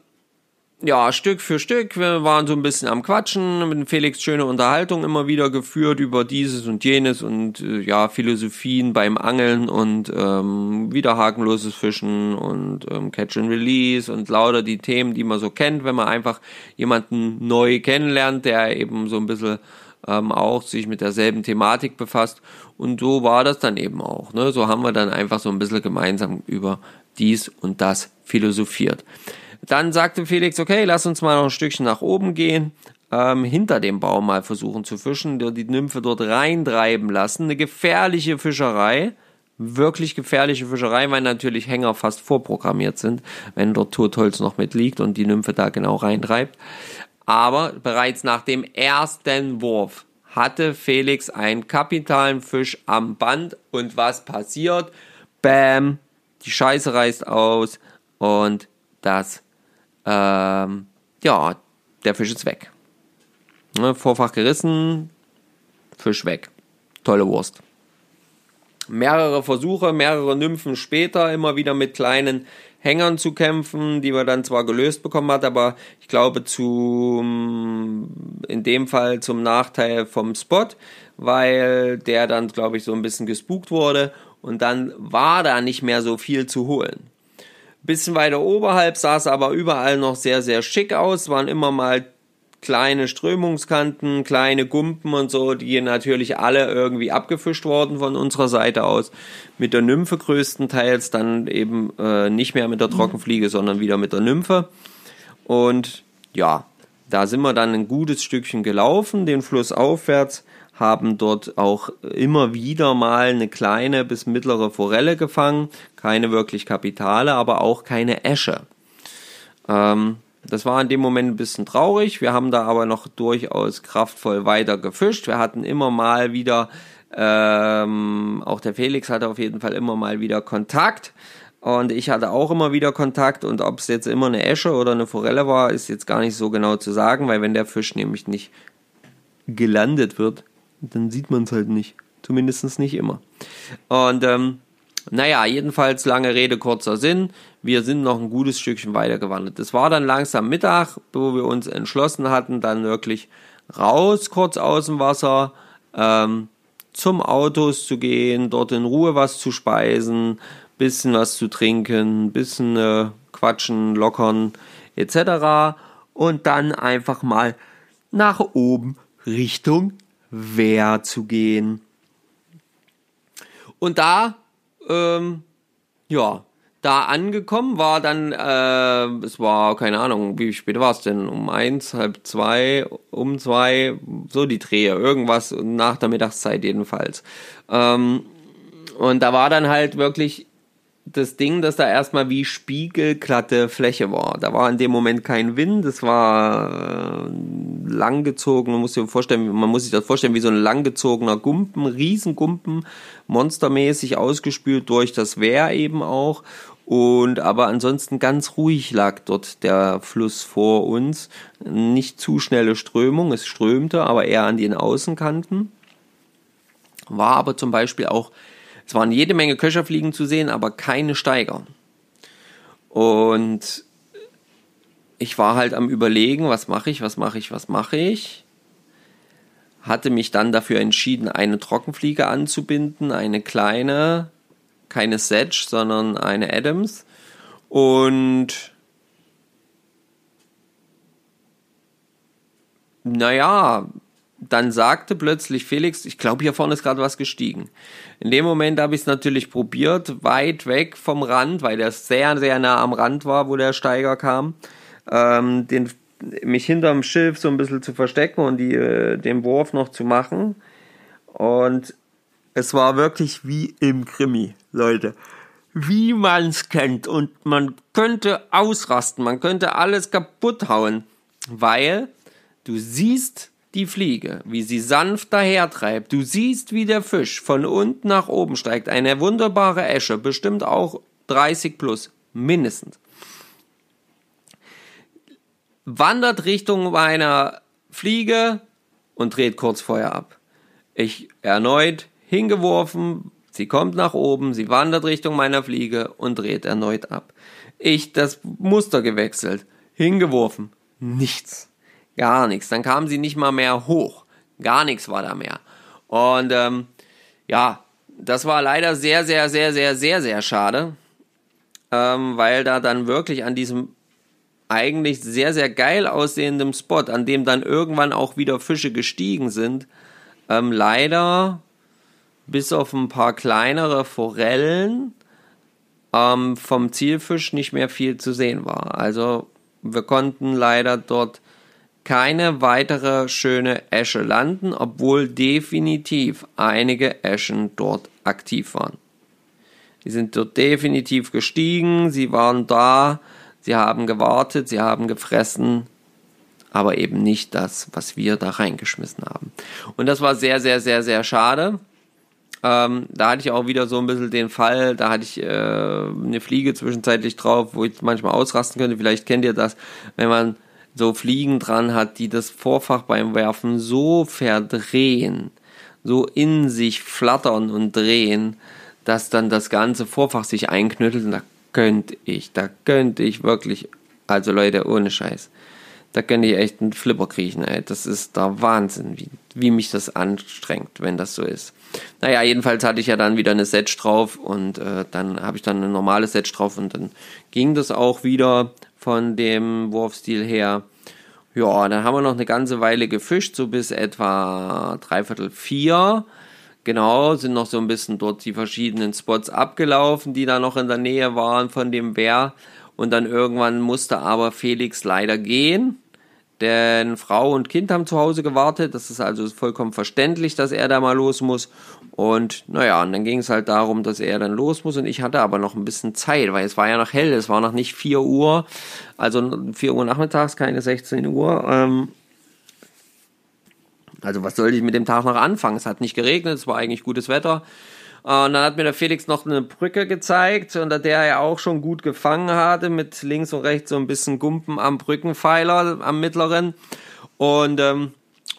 ja, Stück für Stück. Wir waren so ein bisschen am Quatschen, mit Felix schöne Unterhaltung immer wieder geführt über dieses und jenes und äh, ja, Philosophien beim Angeln und ähm, wieder hakenloses Fischen und ähm, Catch and Release und lauter die Themen, die man so kennt, wenn man einfach jemanden neu kennenlernt, der eben so ein bisschen ähm, auch sich mit derselben Thematik befasst. Und so war das dann eben auch. Ne? So haben wir dann einfach so ein bisschen gemeinsam über dies und das philosophiert. Dann sagte Felix, okay, lass uns mal noch ein Stückchen nach oben gehen, ähm, hinter dem Baum mal versuchen zu fischen, die Nymphe dort reintreiben lassen. Eine gefährliche Fischerei, wirklich gefährliche Fischerei, weil natürlich Hänger fast vorprogrammiert sind, wenn dort Totholz noch mitliegt und die Nymphe da genau reintreibt. Aber bereits nach dem ersten Wurf hatte Felix einen kapitalen Fisch am Band und was passiert? Bam, die Scheiße reißt aus und das ähm, ja, der Fisch ist weg. Ne, Vorfach gerissen, Fisch weg. Tolle Wurst. Mehrere Versuche, mehrere Nymphen später, immer wieder mit kleinen Hängern zu kämpfen, die wir dann zwar gelöst bekommen hat, aber ich glaube zu, in dem Fall zum Nachteil vom Spot, weil der dann, glaube ich, so ein bisschen gespukt wurde und dann war da nicht mehr so viel zu holen. Bisschen weiter oberhalb sah es aber überall noch sehr, sehr schick aus. Waren immer mal kleine Strömungskanten, kleine Gumpen und so, die natürlich alle irgendwie abgefischt worden von unserer Seite aus. Mit der Nymphe größtenteils, dann eben äh, nicht mehr mit der Trockenfliege, sondern wieder mit der Nymphe. Und ja, da sind wir dann ein gutes Stückchen gelaufen, den Fluss aufwärts haben dort auch immer wieder mal eine kleine bis mittlere Forelle gefangen, keine wirklich Kapitale, aber auch keine Esche. Ähm, das war in dem Moment ein bisschen traurig. Wir haben da aber noch durchaus kraftvoll weiter gefischt. Wir hatten immer mal wieder, ähm, auch der Felix hatte auf jeden Fall immer mal wieder Kontakt. Und ich hatte auch immer wieder Kontakt. Und ob es jetzt immer eine Esche oder eine Forelle war, ist jetzt gar nicht so genau zu sagen, weil wenn der Fisch nämlich nicht gelandet wird, dann sieht man es halt nicht. Zumindest nicht immer. Und ähm, naja, jedenfalls lange Rede, kurzer Sinn. Wir sind noch ein gutes Stückchen weiter gewandert. Es war dann langsam Mittag, wo wir uns entschlossen hatten, dann wirklich raus, kurz aus dem Wasser, ähm, zum Autos zu gehen, dort in Ruhe was zu speisen, bisschen was zu trinken, bisschen äh, quatschen, lockern, etc. Und dann einfach mal nach oben Richtung Wehr zu gehen. Und da, ähm, ja, da angekommen war dann, äh, es war, keine Ahnung, wie spät war es denn? Um eins, halb zwei, um zwei, so die Drehe, irgendwas nach der Mittagszeit jedenfalls. Ähm, und da war dann halt wirklich das Ding, dass da erstmal wie spiegelglatte Fläche war. Da war in dem Moment kein Wind, es war äh, langgezogen, man muss sich vorstellen, man muss sich das vorstellen wie so ein langgezogener Gumpen, Riesengumpen, monstermäßig ausgespült durch das Wehr eben auch. Und aber ansonsten ganz ruhig lag dort der Fluss vor uns. Nicht zu schnelle Strömung, es strömte, aber eher an den Außenkanten. War aber zum Beispiel auch es waren jede Menge Köcherfliegen zu sehen, aber keine Steiger. Und ich war halt am Überlegen, was mache ich, was mache ich, was mache ich. Hatte mich dann dafür entschieden, eine Trockenfliege anzubinden, eine kleine, keine Sedge, sondern eine Adams. Und naja, dann sagte plötzlich Felix, ich glaube, hier vorne ist gerade was gestiegen. In dem Moment habe ich es natürlich probiert, weit weg vom Rand, weil der sehr, sehr nah am Rand war, wo der Steiger kam, ähm, den mich hinterm Schiff so ein bisschen zu verstecken und die, äh, den Wurf noch zu machen. Und es war wirklich wie im Krimi, Leute. Wie man's kennt. Und man könnte ausrasten, man könnte alles kaputt hauen. Weil du siehst die Fliege, wie sie sanft dahertreibt. Du siehst, wie der Fisch von unten nach oben steigt. Eine wunderbare Esche, bestimmt auch 30 plus, mindestens. Wandert Richtung meiner Fliege und dreht kurz vorher ab. Ich erneut hingeworfen, sie kommt nach oben, sie wandert Richtung meiner Fliege und dreht erneut ab. Ich das Muster gewechselt, hingeworfen, nichts, gar nichts. Dann kam sie nicht mal mehr hoch, gar nichts war da mehr. Und ähm, ja, das war leider sehr, sehr, sehr, sehr, sehr, sehr schade, ähm, weil da dann wirklich an diesem eigentlich sehr, sehr geil aussehenden Spot, an dem dann irgendwann auch wieder Fische gestiegen sind, ähm, leider bis auf ein paar kleinere Forellen ähm, vom Zielfisch nicht mehr viel zu sehen war. Also wir konnten leider dort keine weitere schöne Esche landen, obwohl definitiv einige Eschen dort aktiv waren. Die sind dort definitiv gestiegen, sie waren da, sie haben gewartet, sie haben gefressen, aber eben nicht das, was wir da reingeschmissen haben. Und das war sehr, sehr, sehr, sehr schade. Ähm, da hatte ich auch wieder so ein bisschen den Fall, da hatte ich äh, eine Fliege zwischenzeitlich drauf, wo ich manchmal ausrasten könnte. Vielleicht kennt ihr das, wenn man so Fliegen dran hat, die das Vorfach beim Werfen so verdrehen, so in sich flattern und drehen, dass dann das ganze Vorfach sich einknüttelt und da könnte ich, da könnte ich wirklich, also Leute, ohne Scheiß, da könnte ich echt einen Flipper kriechen, ey. Das ist der Wahnsinn, wie, wie mich das anstrengt, wenn das so ist. Naja, jedenfalls hatte ich ja dann wieder eine Setch drauf und äh, dann habe ich dann eine normale Setch drauf und dann ging das auch wieder von dem Wurfstil her. Ja, dann haben wir noch eine ganze Weile gefischt, so bis etwa dreiviertel vier. Genau, sind noch so ein bisschen dort die verschiedenen Spots abgelaufen, die da noch in der Nähe waren von dem Bär. Und dann irgendwann musste aber Felix leider gehen. Denn Frau und Kind haben zu Hause gewartet. Das ist also vollkommen verständlich, dass er da mal los muss. Und naja, und dann ging es halt darum, dass er dann los muss. Und ich hatte aber noch ein bisschen Zeit, weil es war ja noch hell. Es war noch nicht 4 Uhr. Also 4 Uhr nachmittags, keine 16 Uhr. Ähm, also was sollte ich mit dem Tag noch anfangen? Es hat nicht geregnet, es war eigentlich gutes Wetter. Und dann hat mir der Felix noch eine Brücke gezeigt, unter der er auch schon gut gefangen hatte, mit links und rechts so ein bisschen Gumpen am Brückenpfeiler, am mittleren. Und ähm,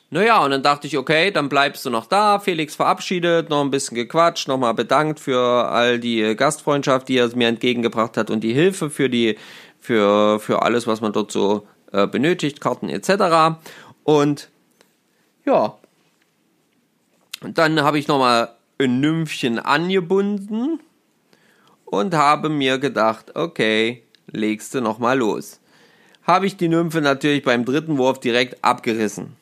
naja, und dann dachte ich, okay, dann bleibst du noch da. Felix verabschiedet, noch ein bisschen gequatscht, nochmal bedankt für all die Gastfreundschaft, die er mir entgegengebracht hat und die Hilfe für die, für, für alles, was man dort so äh, benötigt, Karten etc. Und ja, und dann habe ich nochmal ein Nymphchen angebunden und habe mir gedacht, okay, legst du nochmal los. Habe ich die Nymphe natürlich beim dritten Wurf direkt abgerissen.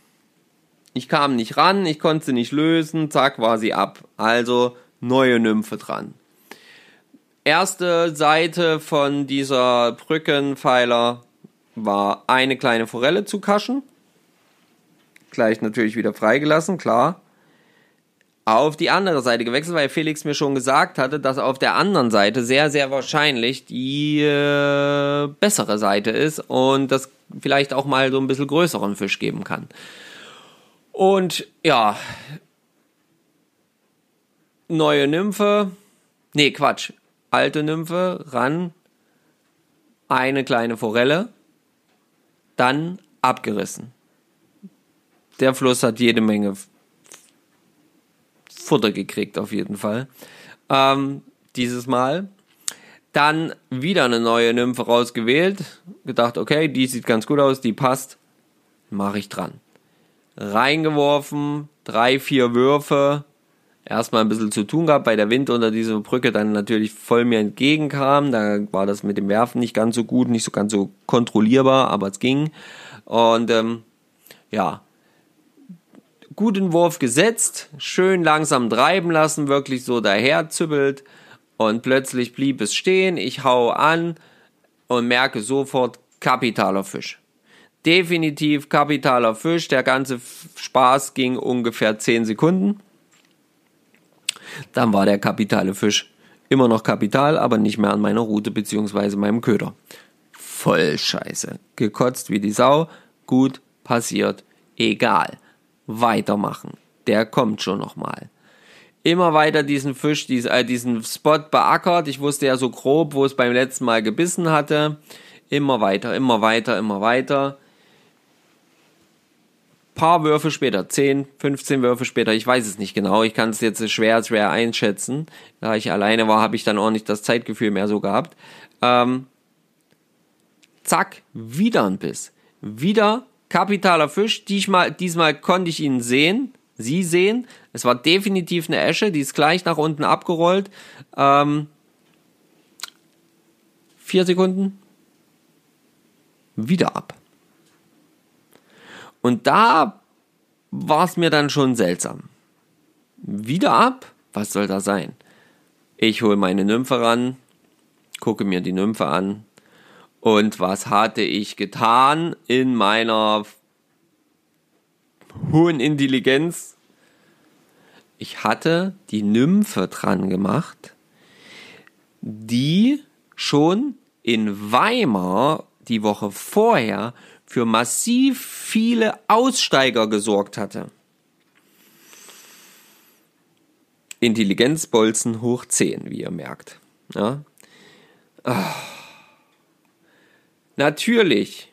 Ich kam nicht ran, ich konnte sie nicht lösen, zack war sie ab. Also neue Nymphe dran. Erste Seite von dieser Brückenpfeiler war eine kleine Forelle zu kaschen. Gleich natürlich wieder freigelassen, klar auf die andere Seite gewechselt, weil Felix mir schon gesagt hatte, dass auf der anderen Seite sehr, sehr wahrscheinlich die äh, bessere Seite ist und das vielleicht auch mal so ein bisschen größeren Fisch geben kann. Und ja, neue Nymphe, nee, Quatsch, alte Nymphe, ran, eine kleine Forelle, dann abgerissen. Der Fluss hat jede Menge Futter gekriegt, auf jeden Fall. Ähm, dieses Mal. Dann wieder eine neue Nymphe rausgewählt. Gedacht, okay, die sieht ganz gut aus, die passt. Mache ich dran. Reingeworfen, drei, vier Würfe. Erstmal ein bisschen zu tun gehabt, weil der Wind unter dieser Brücke dann natürlich voll mir entgegenkam. Da war das mit dem Werfen nicht ganz so gut, nicht so ganz so kontrollierbar, aber es ging. Und ähm, ja, guten Wurf gesetzt, schön langsam treiben lassen, wirklich so daher zübbelt und plötzlich blieb es stehen. Ich hau an und merke sofort kapitaler Fisch. definitiv kapitaler Fisch. Der ganze Spaß ging ungefähr 10 Sekunden. Dann war der kapitale Fisch immer noch Kapital, aber nicht mehr an meiner Route bzw. meinem Köder. Voll scheiße. Gekotzt wie die Sau. Gut, passiert. Egal. Weitermachen. Der kommt schon nochmal. Immer weiter diesen Fisch, diesen, äh, diesen Spot beackert. Ich wusste ja so grob, wo es beim letzten Mal gebissen hatte. Immer weiter, immer weiter, immer weiter paar Würfe später, 10, 15 Würfe später, ich weiß es nicht genau, ich kann es jetzt schwer, schwer einschätzen. Da ich alleine war, habe ich dann auch nicht das Zeitgefühl mehr so gehabt. Ähm, zack, wieder ein Biss. Wieder kapitaler Fisch. Diesmal, diesmal konnte ich ihn sehen, sie sehen. Es war definitiv eine Esche, die ist gleich nach unten abgerollt. Ähm, vier Sekunden. Wieder ab. Und da war es mir dann schon seltsam. Wieder ab? Was soll da sein? Ich hole meine Nymphe ran, gucke mir die Nymphe an. Und was hatte ich getan in meiner hohen Intelligenz? Ich hatte die Nymphe dran gemacht, die schon in Weimar die Woche vorher für massiv viele Aussteiger gesorgt hatte. Intelligenzbolzen hoch 10, wie ihr merkt. Ja? Ah. Natürlich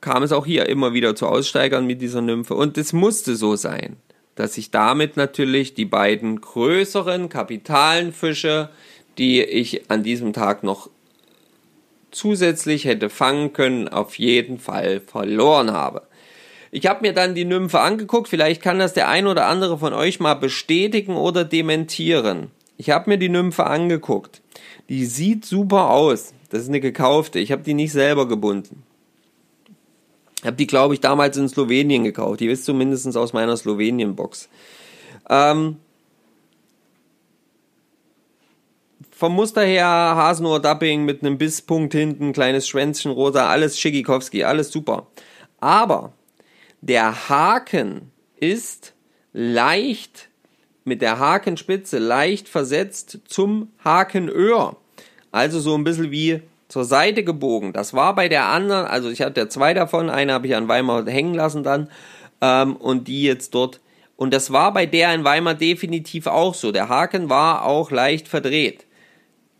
kam es auch hier immer wieder zu Aussteigern mit dieser Nymphe und es musste so sein, dass ich damit natürlich die beiden größeren kapitalen Fische, die ich an diesem Tag noch zusätzlich hätte fangen können, auf jeden Fall verloren habe. Ich habe mir dann die Nymphe angeguckt, vielleicht kann das der ein oder andere von euch mal bestätigen oder dementieren. Ich habe mir die Nymphe angeguckt. Die sieht super aus. Das ist eine gekaufte. Ich habe die nicht selber gebunden. Ich habe die, glaube ich, damals in Slowenien gekauft. Die ist zumindest aus meiner Slowenien-Box. Ähm, vom Muster her Hasenohr-Dubbing mit einem Bisspunkt hinten, kleines Schwänzchen rosa, alles Schickikowski, alles super. Aber der Haken ist leicht mit der Hakenspitze leicht versetzt zum Hakenöhr. Also so ein bisschen wie zur Seite gebogen. Das war bei der anderen, also ich hatte zwei davon, eine habe ich an Weimar hängen lassen dann ähm, und die jetzt dort. Und das war bei der in Weimar definitiv auch so. Der Haken war auch leicht verdreht.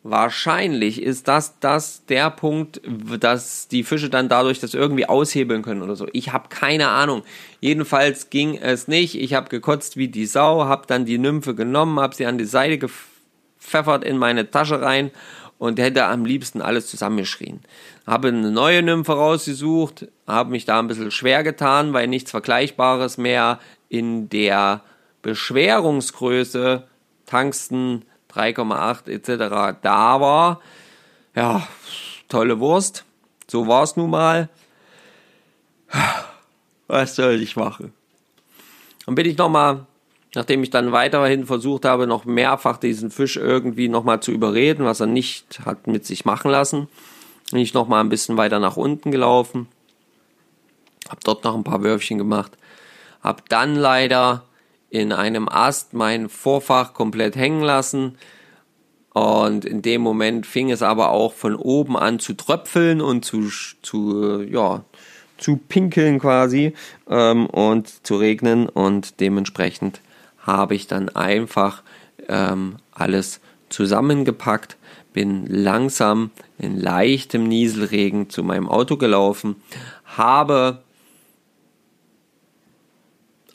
Wahrscheinlich ist das, das der Punkt, dass die Fische dann dadurch das irgendwie aushebeln können oder so. Ich habe keine Ahnung. Jedenfalls ging es nicht. Ich habe gekotzt wie die Sau, habe dann die Nymphe genommen, habe sie an die Seite gepfeffert in meine Tasche rein und hätte am liebsten alles zusammengeschrien. Habe eine neue Nymphe rausgesucht, habe mich da ein bisschen schwer getan, weil nichts Vergleichbares mehr in der Beschwerungsgröße Tangsten 3,8 etc. da war. Ja, tolle Wurst. So war es nun mal. Was soll ich machen? Dann bin ich nochmal, nachdem ich dann weiterhin versucht habe, noch mehrfach diesen Fisch irgendwie nochmal zu überreden, was er nicht hat mit sich machen lassen, bin ich nochmal ein bisschen weiter nach unten gelaufen. Hab dort noch ein paar Würfchen gemacht. Hab dann leider in einem Ast mein Vorfach komplett hängen lassen. Und in dem Moment fing es aber auch von oben an zu tröpfeln und zu, zu ja, zu pinkeln quasi ähm, und zu regnen. Und dementsprechend habe ich dann einfach ähm, alles zusammengepackt, bin langsam in leichtem Nieselregen zu meinem Auto gelaufen, habe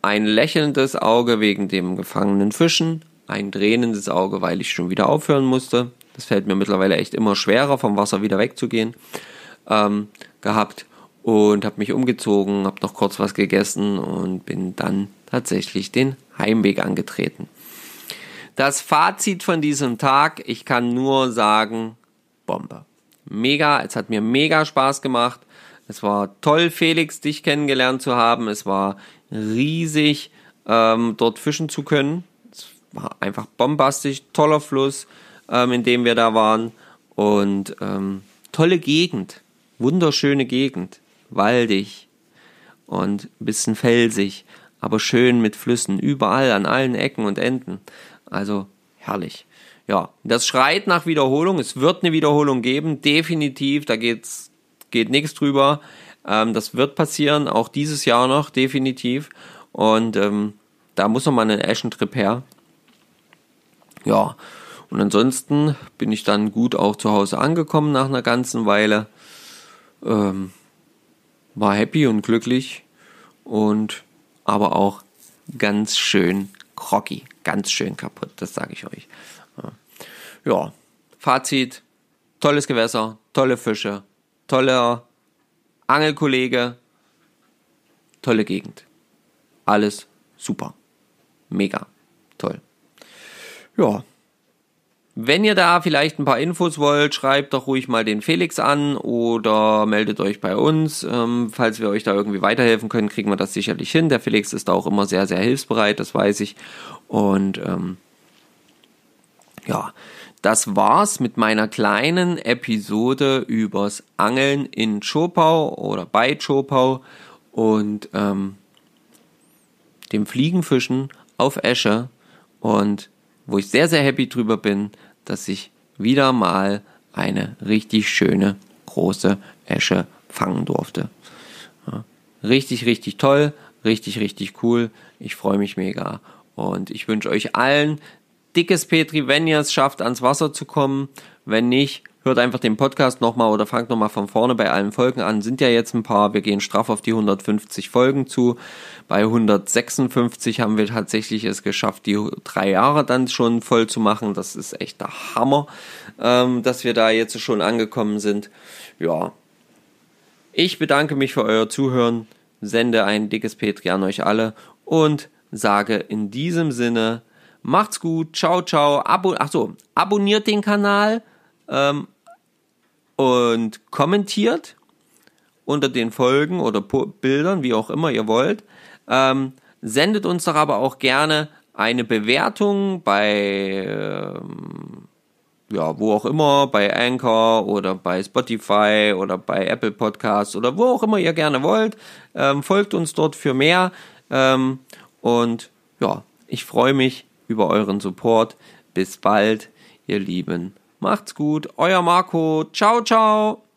ein lächelndes Auge wegen dem gefangenen Fischen, ein tränendes Auge, weil ich schon wieder aufhören musste. Das fällt mir mittlerweile echt immer schwerer, vom Wasser wieder wegzugehen. Ähm, gehabt und habe mich umgezogen, habe noch kurz was gegessen und bin dann tatsächlich den Heimweg angetreten. Das Fazit von diesem Tag, ich kann nur sagen, Bombe. Mega, es hat mir mega Spaß gemacht. Es war toll, Felix, dich kennengelernt zu haben. Es war riesig, ähm, dort fischen zu können. Es war einfach bombastisch, toller Fluss, ähm, in dem wir da waren und ähm, tolle Gegend. wunderschöne Gegend, waldig und ein bisschen felsig, aber schön mit Flüssen, überall an allen Ecken und Enden. Also herrlich. Ja, das schreit nach Wiederholung. Es wird eine Wiederholung geben, definitiv. Da geht's, geht nichts drüber. Ähm, das wird passieren, auch dieses Jahr noch, definitiv. Und ähm, da muss noch mal ein Eschentrip her. Ja, und ansonsten bin ich dann gut auch zu Hause angekommen nach einer ganzen Weile. Ähm, war happy und glücklich und aber auch ganz schön groggy, ganz schön kaputt, das sage ich euch. Ja, Fazit, tolles Gewässer, tolle Fische, toller Angelkollege, tolle Gegend. Alles super. Mega. Toll. Ja, wenn ihr da vielleicht ein paar Infos wollt, schreibt doch ruhig mal den Felix an oder meldet euch bei uns. Ähm, falls wir euch da irgendwie weiterhelfen können, kriegen wir das sicherlich hin. Der Felix ist da auch immer sehr, sehr hilfsbereit, das weiß ich. Und ähm, ja, das war's mit meiner kleinen Episode übers Angeln in Chopau oder bei Chopau und ähm, dem Fliegenfischen auf Esche und wo ich sehr, sehr happy drüber bin, dass ich wieder mal eine richtig schöne große Esche fangen durfte. Ja, richtig, richtig toll, richtig, richtig cool. Ich freue mich mega. Und ich wünsche euch allen dickes Petri, wenn ihr es schafft, ans Wasser zu kommen. Wenn nicht, hört einfach den Podcast nochmal oder fangt nochmal von vorne bei allen Folgen an. Sind ja jetzt ein paar. Wir gehen straff auf die 150 Folgen zu. Bei 156 haben wir tatsächlich es geschafft, die drei Jahre dann schon voll zu machen. Das ist echt der Hammer, ähm, dass wir da jetzt schon angekommen sind. Ja. Ich bedanke mich für euer Zuhören, sende ein dickes Petri an euch alle und sage in diesem Sinne, macht's gut, ciao, ciao, abo, ach so, abonniert den Kanal, ähm, und kommentiert unter den Folgen oder Bildern, wie auch immer ihr wollt. Ähm, sendet uns doch aber auch gerne eine Bewertung bei, ähm, ja, wo auch immer, bei Anchor oder bei Spotify oder bei Apple Podcasts oder wo auch immer ihr gerne wollt. Ähm, folgt uns dort für mehr. Ähm, und ja, ich freue mich über euren Support. Bis bald, ihr Lieben. Macht's gut, euer Marco. Ciao, ciao.